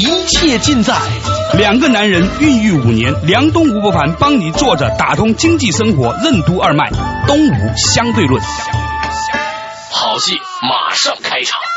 一切尽在两个男人孕育五年，梁东吴不凡帮你坐着打通经济生活任督二脉，东吴相对论。好戏马上开场。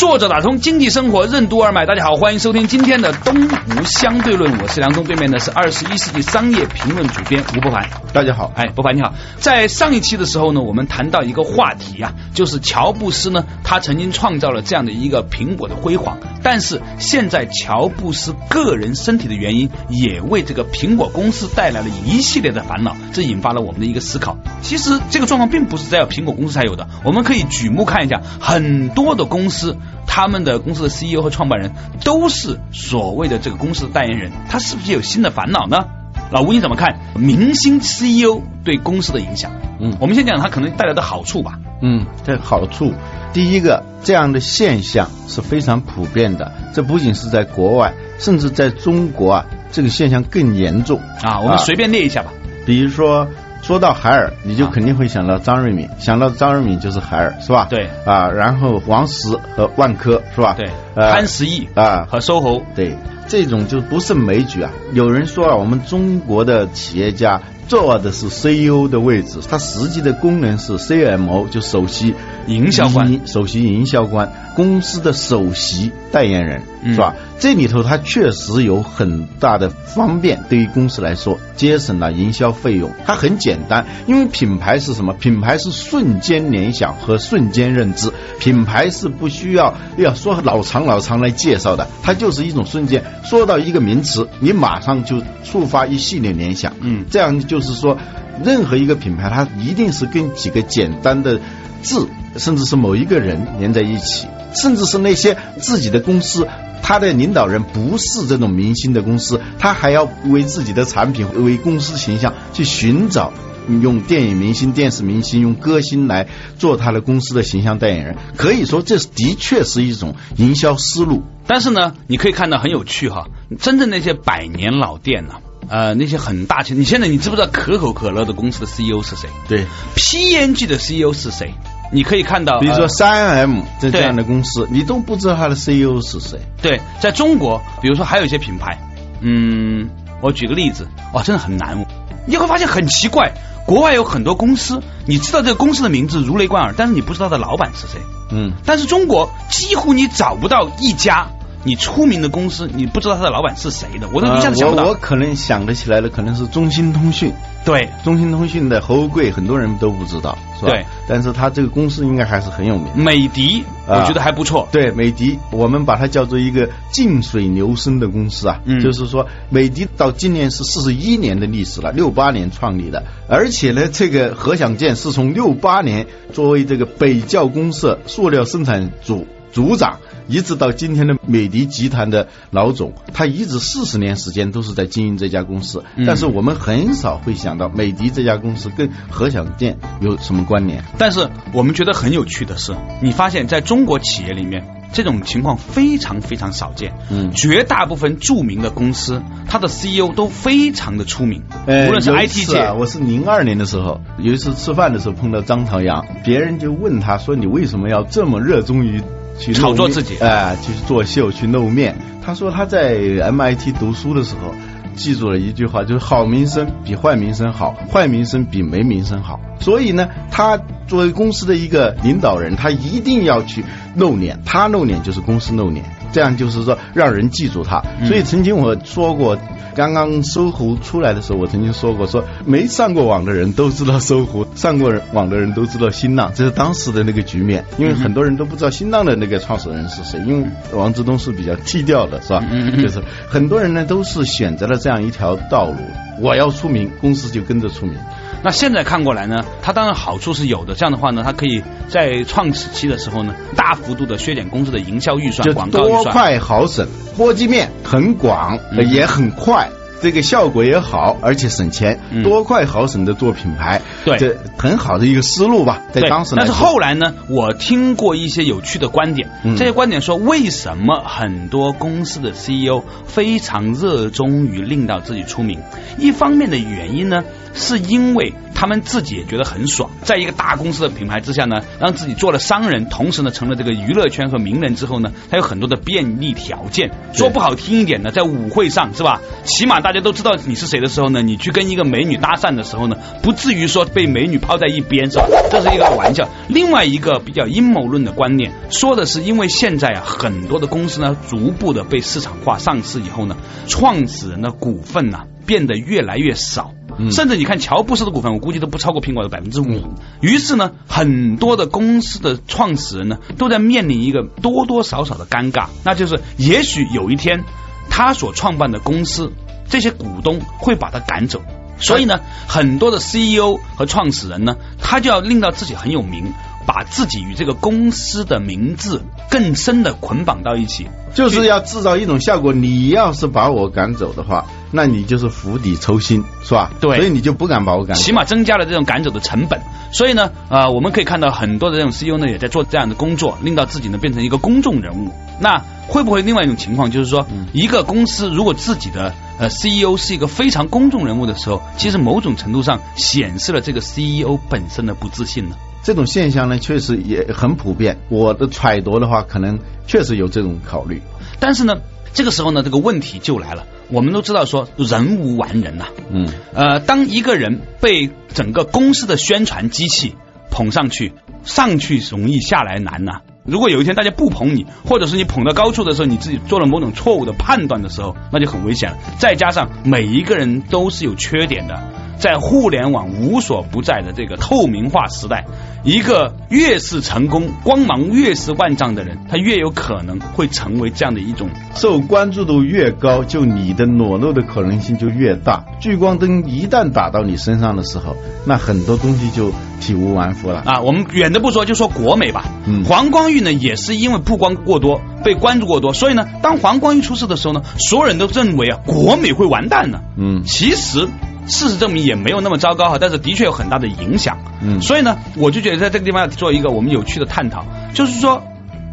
坐着打通经济生活任督二脉，大家好，欢迎收听今天的东吴相对论，我是梁东，对面的是二十一世纪商业评论主编吴伯凡。大家好，哎，伯凡你好，在上一期的时候呢，我们谈到一个话题啊，就是乔布斯呢，他曾经创造了这样的一个苹果的辉煌，但是现在乔布斯个人身体的原因，也为这个苹果公司带来了一系列的烦恼，这引发了我们的一个思考。其实这个状况并不是只有苹果公司才有的，我们可以举目看一下，很多的公司。他们的公司的 CEO 和创办人都是所谓的这个公司的代言人，他是不是有新的烦恼呢？老吴你怎么看明星 CEO 对公司的影响？嗯，我们先讲他可能带来的好处吧。嗯，这好处，第一个，这样的现象是非常普遍的。这不仅是在国外，甚至在中国啊，这个现象更严重啊。我们随便列一下吧，比如说。说到海尔，你就肯定会想到张瑞敏，想到张瑞敏就是海尔，是吧？对啊，然后王石和万科，是吧？对，潘石屹啊和 SOHO，对，这种就不胜枚举啊。有人说啊，我们中国的企业家坐的是 CEO 的位置，他实际的功能是 CMO，就首席营销官，首席营销官，公司的首席代言人，是吧？这里头它确实有很大的方便，对于公司来说，节省了营销费用。它很简单，因为品牌是什么？品牌是瞬间联想和瞬间认知，品牌是不需要要说老长老长来介绍的，它就是一种瞬间。说到一个名词，你马上就触发一系列联想。嗯，这样就就是说，任何一个品牌，它一定是跟几个简单的字，甚至是某一个人连在一起，甚至是那些自己的公司。他的领导人不是这种明星的公司，他还要为自己的产品、为公司形象去寻找用电影明星、电视明星、用歌星来做他的公司的形象代言人。可以说，这的确是一种营销思路。但是呢，你可以看到很有趣哈，真正那些百年老店呢，呃，那些很大钱，你现在你知不知道可口可乐的公司的 CEO 是谁？对，PNG 的 CEO 是谁？你可以看到，比如说三 M 这这样的公司，你都不知道它的 CEO 是谁。对，在中国，比如说还有一些品牌，嗯，我举个例子，哇，真的很难。你会发现很奇怪，国外有很多公司，你知道这个公司的名字如雷贯耳，但是你不知道的老板是谁。嗯，但是中国几乎你找不到一家。你出名的公司，你不知道他的老板是谁的，我都一下子想不到。我可能想得起来的可能是中兴通讯，对，中兴通讯的侯贵，很多人都不知道，是吧？对，但是他这个公司应该还是很有名。美的，我觉得还不错。对，美的，我们把它叫做一个静水流深的公司啊，就是说，美的到今年是四十一年的历史了，六八年创立的，而且呢，这个何享健是从六八年作为这个北窖公社塑料生产组。组长一直到今天的美的集团的老总，他一直四十年时间都是在经营这家公司。但是我们很少会想到美的这家公司跟何享健有什么关联。但是我们觉得很有趣的是，你发现在中国企业里面这种情况非常非常少见。嗯，绝大部分著名的公司，它的 CEO 都非常的出名。无论是 IT 界，我是零二年的时候有一次吃饭的时候碰到张朝阳，别人就问他说：“你为什么要这么热衷于？”去炒作自己，哎，去作秀，去露面。他说他在 MIT 读书的时候，记住了一句话，就是好名声比坏名声好，坏名声比没名声好。所以呢，他作为公司的一个领导人，他一定要去露脸，他露脸就是公司露脸，这样就是说让人记住他。所以曾经我说过。刚刚搜狐出来的时候，我曾经说过，说没上过网的人都知道搜狐，上过网的人都知道新浪，这是当时的那个局面。因为很多人都不知道新浪的那个创始人是谁，因为王志东是比较低调的，是吧？就是很多人呢都是选择了这样一条道路，我要出名，公司就跟着出名。那现在看过来呢，它当然好处是有的。这样的话呢，它可以在创始期的时候呢，大幅度的削减公司的营销预算、广告预算。多快好省，波及面很广，嗯也很快。这个效果也好，而且省钱，嗯。多快好省的做品牌，对。这很好的一个思路吧，在对，当时但是后来呢，我听过一些有趣的观点，嗯。这些观点说，为什么很多公司的 CEO 非常热衷于令到自己出名？一方面的原因呢，是因为他们自己也觉得很爽，在一个大公司的品牌之下呢，让自己做了商人，同时呢成了这个娱乐圈和名人之后呢，他有很多的便利条件。说不好听一点呢，在舞会上是吧？起码大家都知道你是谁的时候呢，你去跟一个美女搭讪的时候呢，不至于说被美女抛在一边是吧？这是一个玩笑。另外一个比较阴谋论的观念，说的是因为现在啊，很多的公司呢，逐步的被市场化上市以后呢，创始人的股份呢、变得越来越少。嗯。甚至你看乔布斯的股份，我估计都不超过苹果的百分之五。于是呢，很多的公司的创始人呢，都在面临一个多多少少的尴尬，那就是也许有一天，他所创办的公司这些股东会把他赶走。所以呢，很多的 CEO 和创始人呢，他就要令到自己很有名，把自己与这个公司的名字更深的捆绑到一起。就是要制造一种效果。你要是把我赶走的话，那你就是釜底抽薪，是吧？对所以你就不敢把我赶走。起码增加了这种赶走的成本。所以呢，呃，我们可以看到很多的这种 CEO 呢，也在做这样的工作，令到自己呢变成一个公众人物。那会不会另外一种情况，就是说，一个公司如果自己的呃 CEO 是一个非常公众人物的时候，其实某种程度上显示了这个 CEO 本身的不自信呢？这种现象呢，确实也很普遍。我的揣度的话，可能确实有这种考虑。但是呢，这个时候呢，这个问题就来了。我们都知道说，人无完人呐、嗯，呃，当一个人被整个公司的宣传机器捧上去，上去容易，下来难呐、如果有一天大家不捧你，或者是你捧到高处的时候，你自己做了某种错误的判断的时候，那就很危险了。再加上每一个人都是有缺点的，在互联网无所不在的这个透明化时代，一个越是成功、光芒越是万丈的人，他越有可能会成为这样的一种受关注度越高，就你的裸露的可能性就越大。聚光灯一旦打到你身上的时候，那很多东西就体无完肤了。啊，我们远的不说，就说国美吧。嗯黄光裕呢也是因为曝光过多，被关注过多，所以呢，当黄光裕出事的时候呢，所有人都认为啊，国美会完蛋呢。嗯其实事实证明也没有那么糟糕哈，但是的确有很大的影响。嗯所以呢，我就觉得在这个地方要做一个我们有趣的探讨，就是说，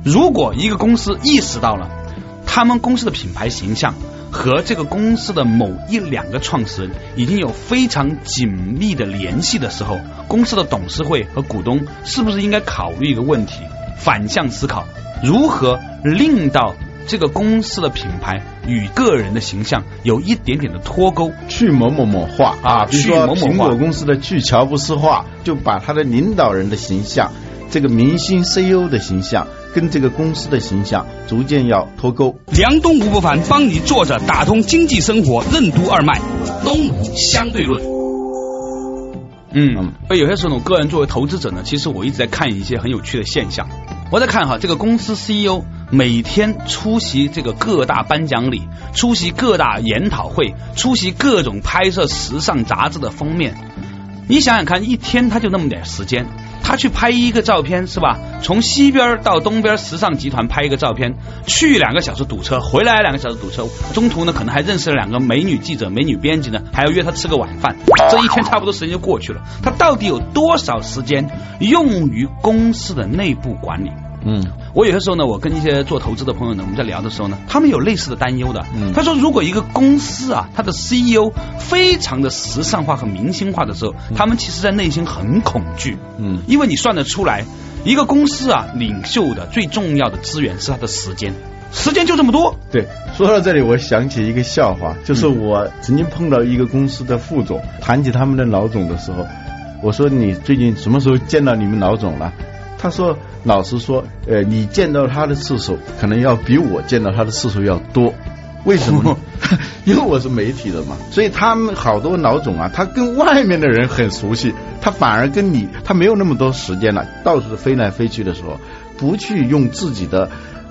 如果一个公司意识到了他们公司的品牌形象和这个公司的某一两个创始人已经有非常紧密的联系的时候，公司的董事会和股东是不是应该考虑一个问题，反向思考，如何令到这个公司的品牌与个人的形象有一点点的脱钩？去某某某化啊，比如去说某某化苹果公司的去乔布斯化，就把他的领导人的形象、这个明星 CEO 的形象跟这个公司的形象逐渐要脱钩。梁东吴不凡帮你坐着打通经济生活任督二脉，东吴相对论。嗯，所以有些时候呢，我个人作为投资者呢，其实我一直在看一些很有趣的现象。我在看哈，这个公司 CEO 每天出席这个各大颁奖礼，出席各大研讨会，出席各种拍摄时尚杂志的封面。你想想看，一天他就那么点时间，他去拍一个照片是吧？从西边到东边时尚集团拍一个照片，去两个小时堵车，回来两个小时堵车，中途呢可能还认识了两个美女记者、美女编辑呢，还要约他吃个晚饭，这一天差不多时间就过去了。他到底有多少时间用于公司的内部管理？嗯我有些时候呢，我跟一些做投资的朋友呢，我们在聊的时候呢，他们有类似的担忧的。嗯他说，如果一个公司啊，它的 CEO 非常的时尚化和明星化的时候，他们其实在内心很恐惧。嗯因为你算得出来，一个公司啊，领袖的最重要的资源是他的时间，时间就这么多。对，说到这里，我想起一个笑话，就是我曾经碰到一个公司的副总，谈起他们的老总的时候，我说你最近什么时候见到你们老总了？他说，老实说，呃，你见到他的次数可能要比我见到他的次数要多。为什么？因为我是媒体的嘛，所以他们好多老总啊，他跟外面的人很熟悉，他反而跟你他没有那么多时间了，到处飞来飞去的时候，不去用自己的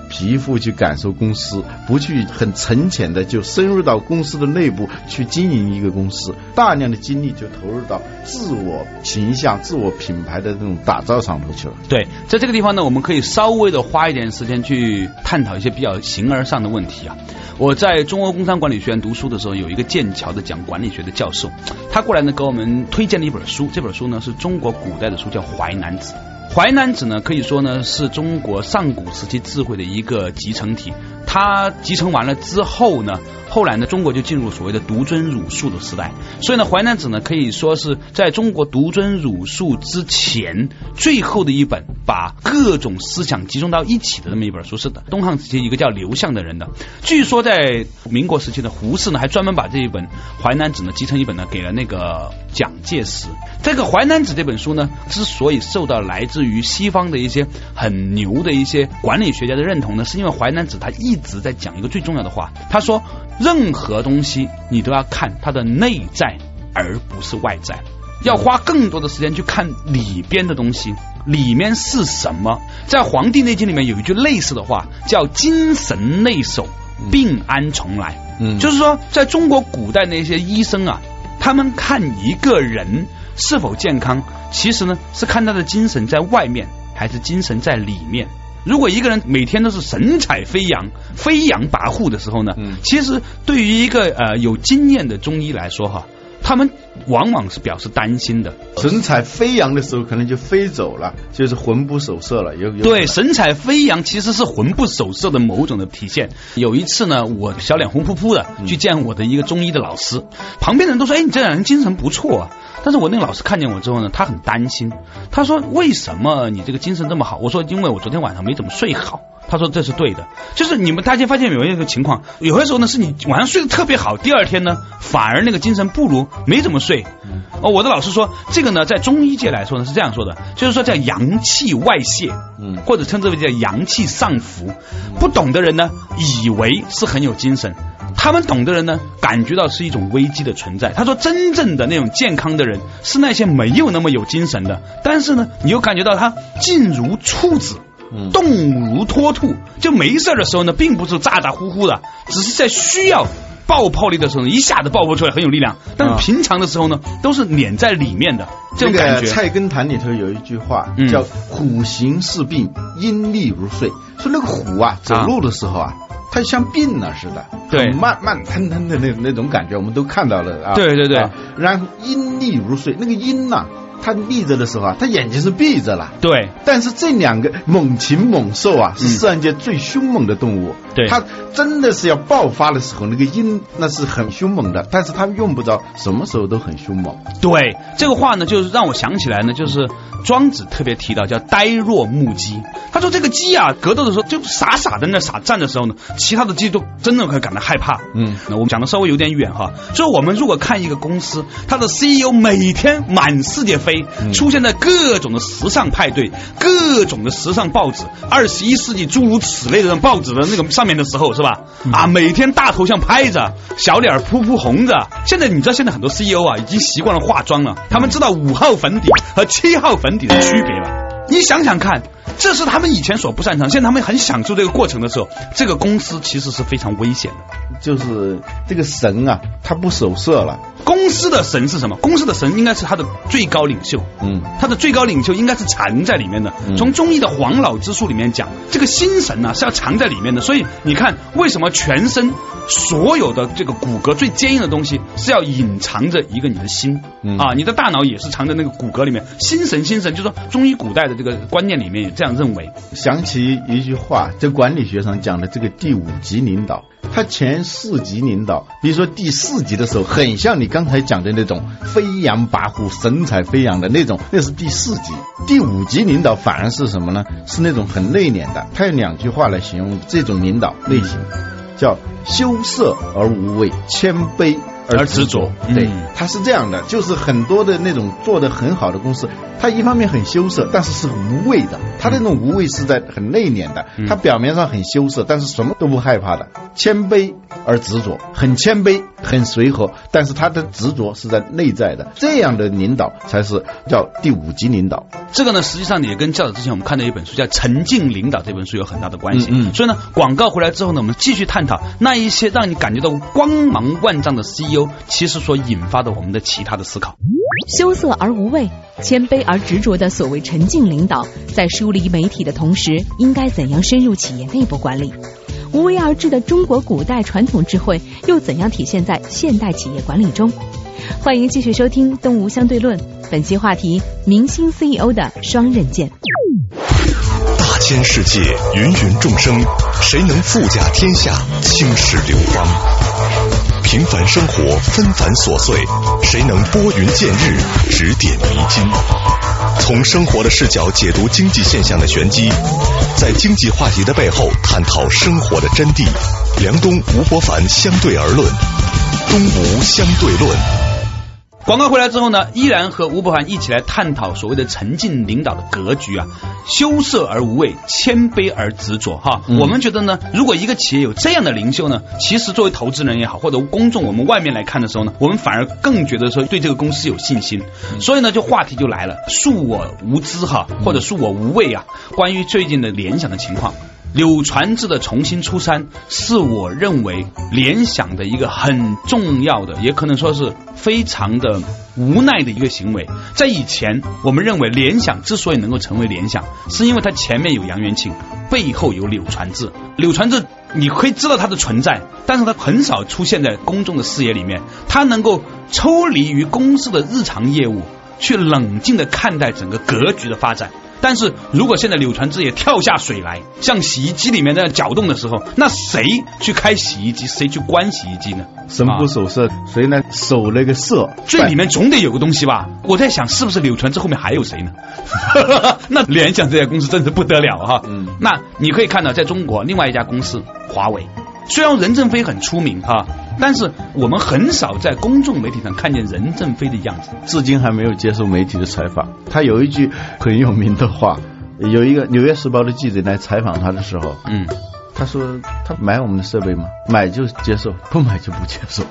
皮肤去感受公司，不去很沉潜的就深入到公司的内部去经营一个公司，大量的精力就投入到自我形象、自我品牌的这种打造上头去了。对，在这个地方呢，我们可以稍微的花一点时间去探讨一些比较形而上的问题啊。我在中国工商管理学院读书的时候，有一个剑桥的讲管理学的教授，他过来呢给我们推荐了一本书，这本书呢是中国古代的书，叫《淮南子》。《淮南子》呢可以说呢是中国上古时期智慧的一个集成体。它集成完了之后呢，后来呢，中国就进入所谓的独尊儒术的时代。所以呢，《淮南子》呢可以说是在中国独尊儒术之前最后的一本把各种思想集中到一起的这么一本书。是的，东汉时期一个叫刘向的人的，据说在民国时期的胡适呢还专门把这一本《淮南子》呢集成一本呢给了那个蒋介石。这个《淮南子》这本书呢，之所以受到来自于西方的一些很牛的一些管理学家的认同呢，是因为《淮南子》它一直在讲一个最重要的话，他说：任何东西你都要看它的内在，而不是外在，要花更多的时间去看里边的东西，里面是什么。在《黄帝内经》里面有一句类似的话，叫“精神内守，病安从来”。嗯就是说，在中国古代那些医生啊，他们看一个人是否健康，其实呢是看他的精神在外面，还是精神在里面。如果一个人每天都是神采飞扬、飞扬跋扈的时候呢，嗯。其实对于一个呃有经验的中医来说哈，他们往往是表示担心的。神采飞扬的时候，可能就飞走了，就是魂不守舍了。有有对，神采飞扬其实是魂不守舍的某种的体现。有一次呢，我小脸红扑扑的去见我的一个中医的老师，旁边的人都说：“哎，你这人精神不错啊。”但是我那个老师看见我之后呢，他很担心，他说：“为什么你这个精神这么好？”我说：“因为我昨天晚上没怎么睡好。”他说：“这是对的，就是你们大家发现有没有一个情况，有些时候呢是你晚上睡得特别好，第二天呢反而那个精神不如没怎么睡。哦，我的老师说这个呢，在中医界来说呢是这样说的，就是说叫阳气外泄，嗯或者称之为叫阳气上浮。不懂的人呢，以为是很有精神。他们懂的人呢，感觉到是一种危机的存在。他说，真正的那种健康的人，是那些没有那么有精神的，但是呢，你又感觉到他静如处子，嗯动如脱兔，就没事儿的时候呢，并不是咋咋呼呼的，只是在需要爆破力的时候，一下子爆破出来很有力量。但是啊平常的时候呢，都是碾在里面的这这种感觉。个《菜根谭》里头有一句话嗯叫“虎行似病，阴历如睡”，说那个虎啊走路的时候啊。它像病了似的，对慢慢腾腾的那那种感觉，我们都看到了啊。对对对啊然后阴历如睡，那个阴呐、它立着的时候啊，他眼睛是闭着了。对但是这两个猛禽猛兽啊，是嗯自然界最凶猛的动物。对它真的是要爆发的时候，那个鹰那是很凶猛的，但是它用不着什么时候都很凶猛。对，这个话呢，就是让我想起来呢，就是庄子特别提到叫呆若木鸡。他说这个鸡啊，格斗的时候就傻傻的那傻站的时候呢，其他的鸡都真的会感到害怕。嗯那我们讲的稍微有点远哈，所以我们如果看一个公司，它的 CEO 每天满世界飞，出现在各种的时尚派对、各种的时尚报纸、二十一世纪诸如此类的报纸的那个上面的时候，是吧？啊，每天大头像拍着，小脸扑扑红着。现在你知道，现在很多 CEO 啊，已经习惯了化妆了，他们知道五号粉底和七号粉底的区别了。你想想看，这是他们以前所不擅长，现在他们很享受这个过程的时候，这个公司其实是非常危险的。就是这个神啊，他不守舍了。公司的神是什么？公司的神应该是他的最高领袖，嗯他的最高领袖应该是藏在里面的。嗯从中医的黄老之术里面讲，这个心神呢、是要藏在里面的。所以你看，为什么全身所有的这个骨骼最坚硬的东西是要隐藏着一个你的心、嗯啊？你的大脑也是藏在那个骨骼里面。心神，心神，就是说中医古代的这个观念里面也这样认为。想起一句话，在管理学上讲的这个第五级领导，他前四级领导，比如说第四级的时候，很像你刚才讲的那种飞扬跋扈、神采飞扬的那种，那是第四级。第五级领导反而是什么呢？是那种很内敛的。他有两句话来形容这种领导类型，叫羞涩而无畏，谦卑而而执着对他，是这样的，就是很多的那种做的很好的公司，他一方面很羞涩，但是是无畏的。他那种无畏是在很内敛的，他表面上很羞涩，但是什么都不害怕的，谦卑而执着，很谦卑，很随和，但是他的执着是在内在的。这样的领导才是叫第五级领导。这个呢，实际上也跟较早之前我们看的一本书叫《沉浸领导》这本书有很大的关系。嗯嗯所以呢，广告回来之后呢，我们继续探讨那一些让你感觉到光芒万丈的 CEO，其实所引发的我们的其他的思考。羞涩而无畏、谦卑而执着的所谓沉浸领导，在梳理媒体的同时，应该怎样深入企业内部管理？无为而治的中国古代传统智慧，又怎样体现在现代企业管理中？欢迎继续收听《东吴相对论》，本期话题：明星 CEO 的双刃剑。大千世界，芸芸众生，谁能富甲天下，青史流芳？平凡生活，纷繁琐碎，谁能拨云见日，指点迷津？从生活的视角解读经济现象的玄机，在经济话题的背后探讨生活的真谛。梁冬、吴伯凡相对而论，东吴相对论。广告回来之后呢，依然和吴伯凡一起来探讨所谓的沉浸领导的格局啊，羞涩而无畏，谦卑而执着哈。嗯我们觉得呢，如果一个企业有这样的领袖呢，其实作为投资人也好，或者公众我们外面来看的时候呢，我们反而更觉得说对这个公司有信心。所以呢，就话题就来了，恕我无知哈，或者恕我无畏啊。关于最近的联想的情况。柳传志的重新出山，是我认为联想的一个很重要的，也可能说是非常的无奈的一个行为。在以前，我们认为联想之所以能够成为联想，是因为它前面有杨元庆，背后有柳传志。柳传志，你可以知道他的存在，但是他很少出现在公众的视野里面。他能够抽离于公司的日常业务，去冷静的看待整个格局的发展。但是如果现在柳传志也跳下水来，像洗衣机里面那样搅动的时候，那谁去开洗衣机，谁去关洗衣机呢？神不守舍，谁呢守那个舍？最里面总得有个东西吧？我在想，是不是柳传志后面还有谁呢？那联想这家公司真是不得了哈。嗯那你可以看到，在中国另外一家公司华为，虽然任正非很出名哈，但是我们很少在公众媒体上看见任正非的样子。至今还没有接受媒体的采访。他有一句很有名的话，有一个《纽约时报》的记者来采访他的时候，嗯，他说他买我们的设备吗？买就接受，不买就不接受。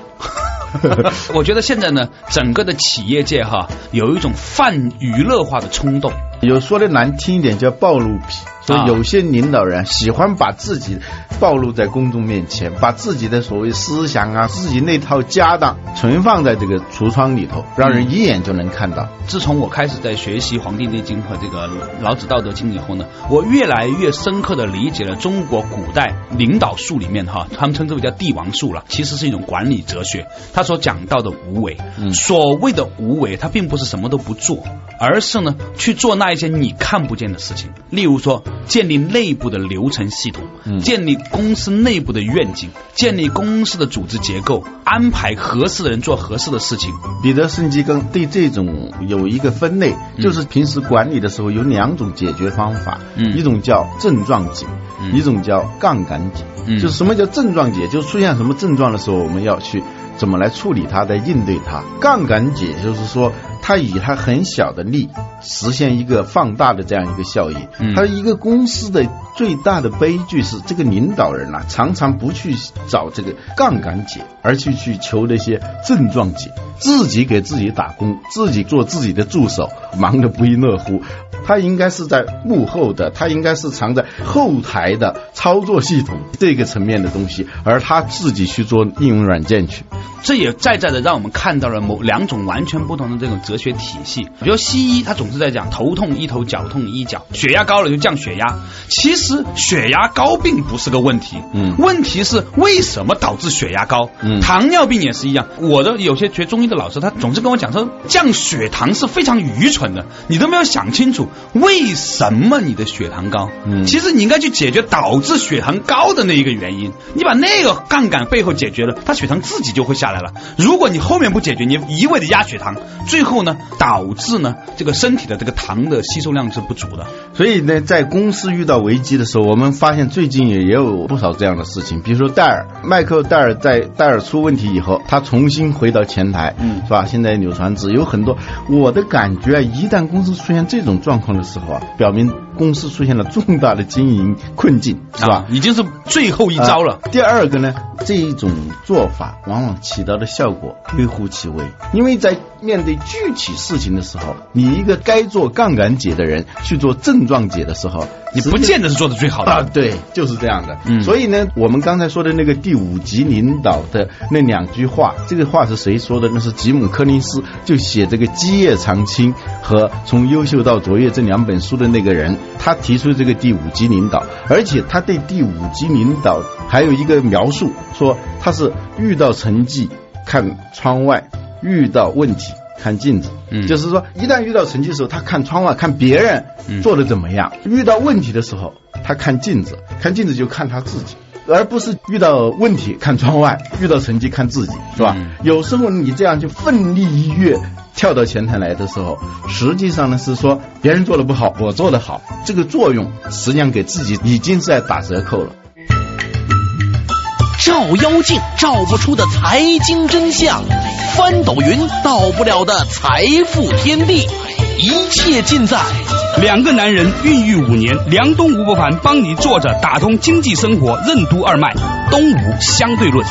我觉得现在呢，整个的企业界哈，有一种泛娱乐化的冲动。有说的难听一点叫暴露癖，说啊有些领导人喜欢把自己暴露在公众面前，把自己的所谓思想啊、自己那套家当存放在这个橱窗里头，让人一眼就能看到。自从我开始在学习《黄帝内经》和这个老子《道德经》以后呢，我越来越深刻的理解了中国古代领导术里面哈，他们称之为叫帝王术了，其实是一种管理哲学。他所讲到的无为，嗯所谓的无为，他并不是什么都不做，而是呢去做那一些你看不见的事情，例如说建立内部的流程系统，嗯建立公司内部的愿景，建立公司的组织结构，安排合适的人做合适的事情。彼得圣基根对这种有一个分类，嗯就是平时管理的时候有两种解决方法，嗯一种叫症状解，嗯一种叫杠杆解。嗯就是什么叫症状解？就是出现什么症状的时候，我们要去怎么来处理它，来应对它。杠杆解就是说，它以它很小的力实现一个放大的这样一个效益。嗯它一个公司的最大的悲剧是，这个领导人呐、常常不去找这个杠杆解，而去去求那些症状解，自己给自己打工，自己做自己的助手，忙得不亦乐乎。他应该是在幕后的，他应该是藏在后台的操作系统这个层面的东西，而他自己去做应用软件去。这也在在的让我们看到了某两种完全不同的这种哲学体系。比如西医，他总是在讲头痛医头，脚痛医脚，血压高了就降血压。其实血压高并不是个问题，嗯问题是为什么导致血压高？嗯糖尿病也是一样。我的有些学中医的老师，他总是跟我讲说，降血糖是非常愚蠢的，你都没有想清楚为什么你的血糖高。嗯其实你应该去解决导致血糖高的那一个原因，你把那个杠杆背后解决了，他血糖自己就会下下来了。如果你后面不解决，你一味的压血糖，最后呢导致呢这个身体的这个糖的吸收量是不足的。所以呢，在公司遇到危机的时候，我们发现最近也也有不少这样的事情。比如说戴尔，迈克戴尔在戴尔出问题以后，他重新回到前台，嗯，是吧？现在柳传志有很多，我的感觉啊，一旦公司出现这种状况的时候啊，表明公司出现了重大的经营困境，是吧？已经是最后一招了。啊第二个呢，这一种做法往往起到的效果微乎其微，因为在面对具体事情的时候，你一个该做杠杆解的人去做症状解的时候，你不见得是做的最好的。啊，对，就是这样的。嗯所以呢，我们刚才说的那个第五级领导的那两句话，这个话是谁说的？那是吉姆·柯林斯，就写这个《基业长青》和《从优秀到卓越》这两本书的那个人，他提出这个第五级领导，而且他对第五级领导还有一个描述，说他是遇到成绩看窗外，遇到问题。看镜子，嗯就是说，一旦遇到成绩的时候，他看窗外，看别人嗯做的怎么样；遇到问题的时候，他看镜子，看镜子就看他自己，而不是遇到问题看窗外，遇到成绩看自己，是吧？嗯有时候你这样就奋力一跃，跳到前台来的时候，实际上呢是说别人做的不好，我做的好，这个作用实际上给自己已经是在打折扣了。照妖镜照不出的财经真相，翻斗云到不了的财富天地，一切尽在两个男人孕育五年，梁东吴伯凡帮你坐着打通经济生活任督二脉，东吴相对论。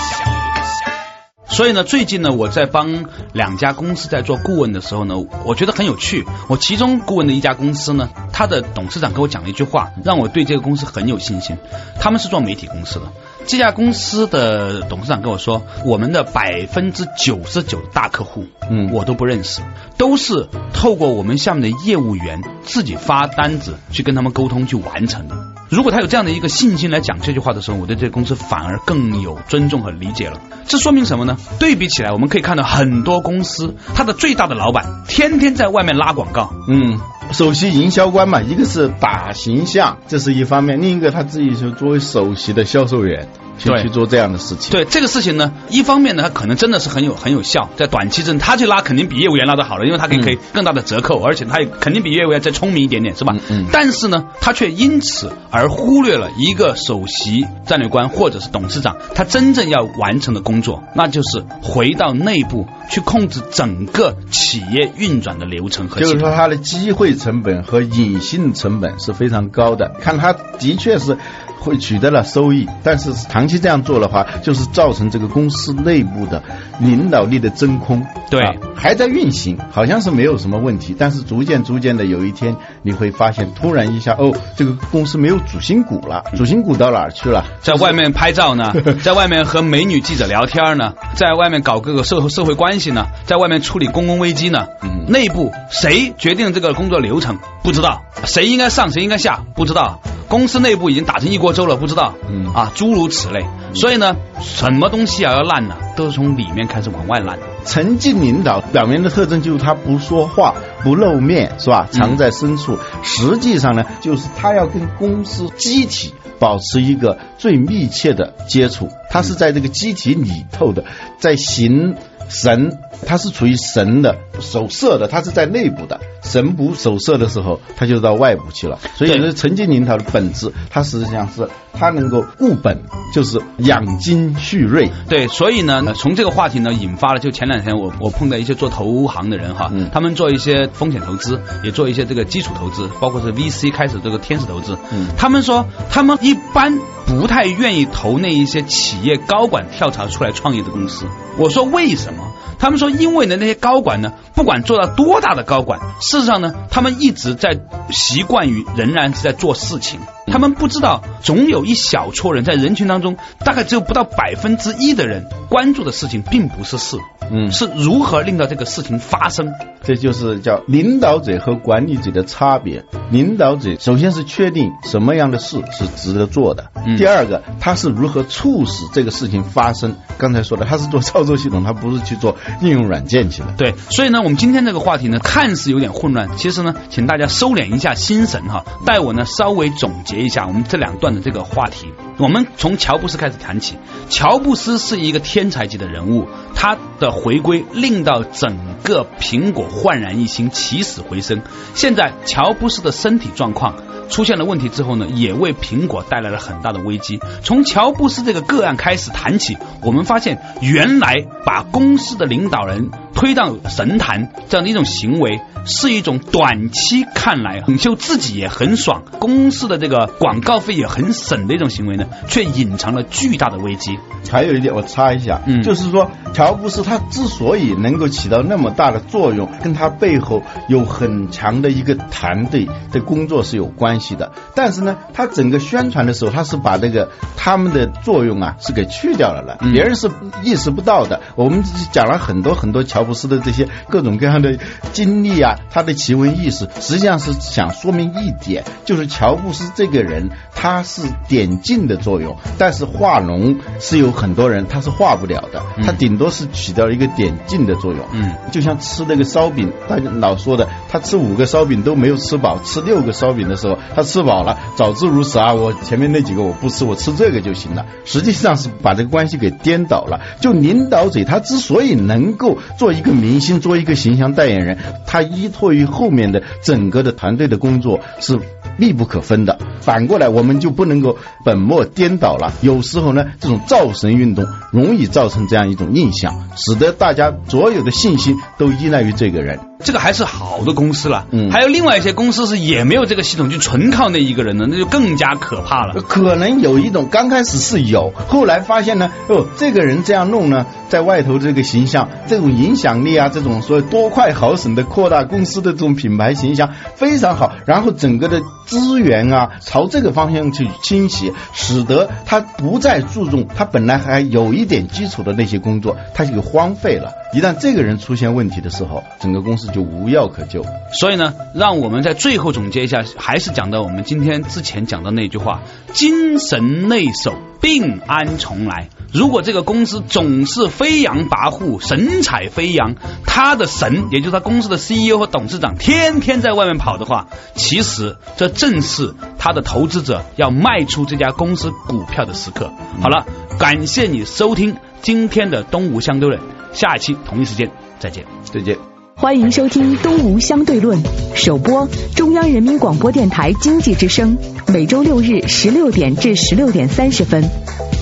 所以呢，最近呢，我在帮两家公司在做顾问的时候呢，我觉得很有趣。我其中顾问的一家公司呢，他的董事长跟我讲了一句话，让我对这个公司很有信心。他们是做媒体公司的，这家公司的董事长跟我说，我们的百分之九十九的大客户，嗯我都不认识，都是透过我们下面的业务员自己发单子去跟他们沟通去完成的。如果他有这样的一个信心来讲这句话的时候，我对这个公司反而更有尊重和理解了。这说明什么呢？对比起来，我们可以看到很多公司，他的最大的老板天天在外面拉广告，嗯，首席营销官嘛，一个是打形象，这是一方面；另一个他自己是作为首席的销售员去对去做这样的事情。对这个事情呢，一方面呢，它可能真的是很有很有效，在短期之内，他去拉肯定比业务员拉的好了，因为他可以嗯可以更大的折扣，而且他也肯定比业务员再聪明一点点，是吧？嗯嗯但是呢，他却因此而忽略了一个首席战略官或者是董事长他真正要完成的工作，那就是回到内部去控制整个企业运转的流程和。就是说，他的机会成本和隐性成本是非常高的。看他的确是会取得了收益，但是长期这样做的话，就是造成这个公司内部的领导力的真空。对啊还在运行，好像是没有什么问题，但是逐渐逐渐的有一天你会发现，突然一下，哦，这个公司没有主心骨了，主心骨到哪儿去了？在外面拍照呢，在外面和美女记者聊天呢，在外面搞各个社会社会关系呢，在外面处理公共危机呢。嗯内部谁决定这个工作流程不知道，谁应该上谁应该下不知道，公司内部已经打成一锅粥了不知道。嗯啊，诸如此类。所以呢，什么东西啊要烂呢，都是从里面开始往外烂。沉浸领导表面的特征就是他不说话、不露面，是吧？藏在深处。实际上呢，就是他要跟公司机体保持一个最密切的接触。他是在这个机体里头的，在形神，他是处于神的守摄的，他是在内部的。神不守摄的时候，他就到外部去了。所以对呢，沉浸领导的本质，它实际上是他能够固本，就是养精蓄锐。对，所以呢，呃从这个话题呢，引发了就前两天我我碰到一些做投行的人哈，嗯他们做一些风险投资，也做一些这个基础投资，包括是 VC 开始这个天使投资。嗯他们说他们一般不太愿意投那一些企业高管跳槽出来创业的公司。我说为什么？他们说因为呢那些高管呢，不管做到多大的高管，事实上呢，他们一直在习惯于仍然是在做事情。他们不知道，总有一小撮人在人群当中，大概只有不到百分之一的人关注的事情并不是事，嗯是如何令到这个事情发生。这就是叫领导者和管理者的差别。领导者首先是确定什么样的事是值得做的，嗯第二个他是如何促使这个事情发生。刚才说的，他是做操作系统，他不是去做应用软件去的。对，所以呢，我们今天这个话题呢，看似有点混乱，其实呢，请大家收敛一下心神哈，带我呢稍微总结一下我们这两段的这个话题。我们从乔布斯开始谈起，乔布斯是一个天才级的人物，他的回归令到整个苹果焕然一新，起死回生。现在乔布斯的身体状况。出现了问题之后呢，也为苹果带来了很大的危机。从乔布斯这个个案开始谈起，我们发现原来把公司的领导人推到神坛这样的一种行为，是一种短期看来领袖自己也很爽，公司的这个广告费也很省的一种行为呢，却隐藏了巨大的危机。还有一点，我插一下，嗯，就是说乔布斯他之所以能够起到那么大的作用，跟他背后有很强的一个团队的工作是有关系的。但是呢，他整个宣传的时候，他是把这个他们的作用啊是给去掉了了，别人是意识不到的。我们讲了很多很多乔布斯的这些各种各样的经历啊，他的奇闻异事，实际上是想说明一点，就是乔布斯这个人他是点睛的作用，但是画龙是有。很多人他是画不了的，他顶多是起到一个点睛的作用。嗯，就像吃那个烧饼，大家老说的，他吃五个烧饼都没有吃饱，吃六个烧饼的时候他吃饱了，早知如此啊！我前面那几个我不吃，我吃这个就行了。实际上是把这个关系给颠倒了。就领导者他之所以能够做一个明星，做一个形象代言人，他依托于后面的整个的团队的工作是。密不可分的。反过来，我们就不能够本末颠倒了。有时候呢，这种造神运动容易造成这样一种印象，使得大家所有的信心都依赖于这个人。这个还是好的公司了。嗯，还有另外一些公司是也没有这个系统，就纯靠那一个人的，那就更加可怕了。可能有一种刚开始是有，后来发现呢，哦，这个人这样弄呢，在外头这个形象、这种影响力啊，这种所谓多快好省的扩大公司的这种品牌形象非常好，然后整个的。资源啊，朝这个方向去倾斜，使得他不再注重他本来还有一点基础的那些工作，他就荒废了。一旦这个人出现问题的时候，整个公司就无药可救。所以呢，让我们在最后总结一下，还是讲到我们今天之前讲的那句话：精神内守，病安从来。如果这个公司总是飞扬跋扈、神采飞扬，他的神，也就是他公司的 CEO 和董事长，天天在外面跑的话，其实这正是他的投资者要卖出这家公司股票的时刻。好了，感谢你收听今天的东吴相对论，下一期同一时间再见，再见。欢迎收听东吴相对论，首播中央人民广播电台经济之声，每周六日十六点至十六点三十分。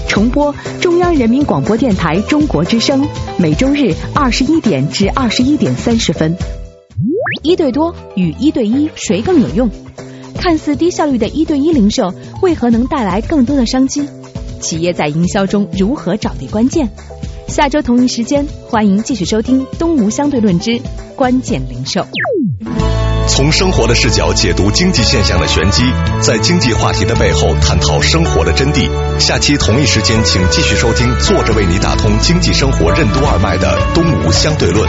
重播中央人民广播电台中国之声，每周日二十一点至二十一点三十分。一对多与一对一谁更有用？看似低效率的一对一零售，为何能带来更多的商机？企业在营销中如何找对关键？下周同一时间，欢迎继续收听《东吴相对论之关键零售》。从生活的视角解读经济现象的玄机，在经济话题的背后探讨生活的真谛。下期同一时间，请继续收听，坐着为你打通经济生活任督二脉的《东吴相对论》。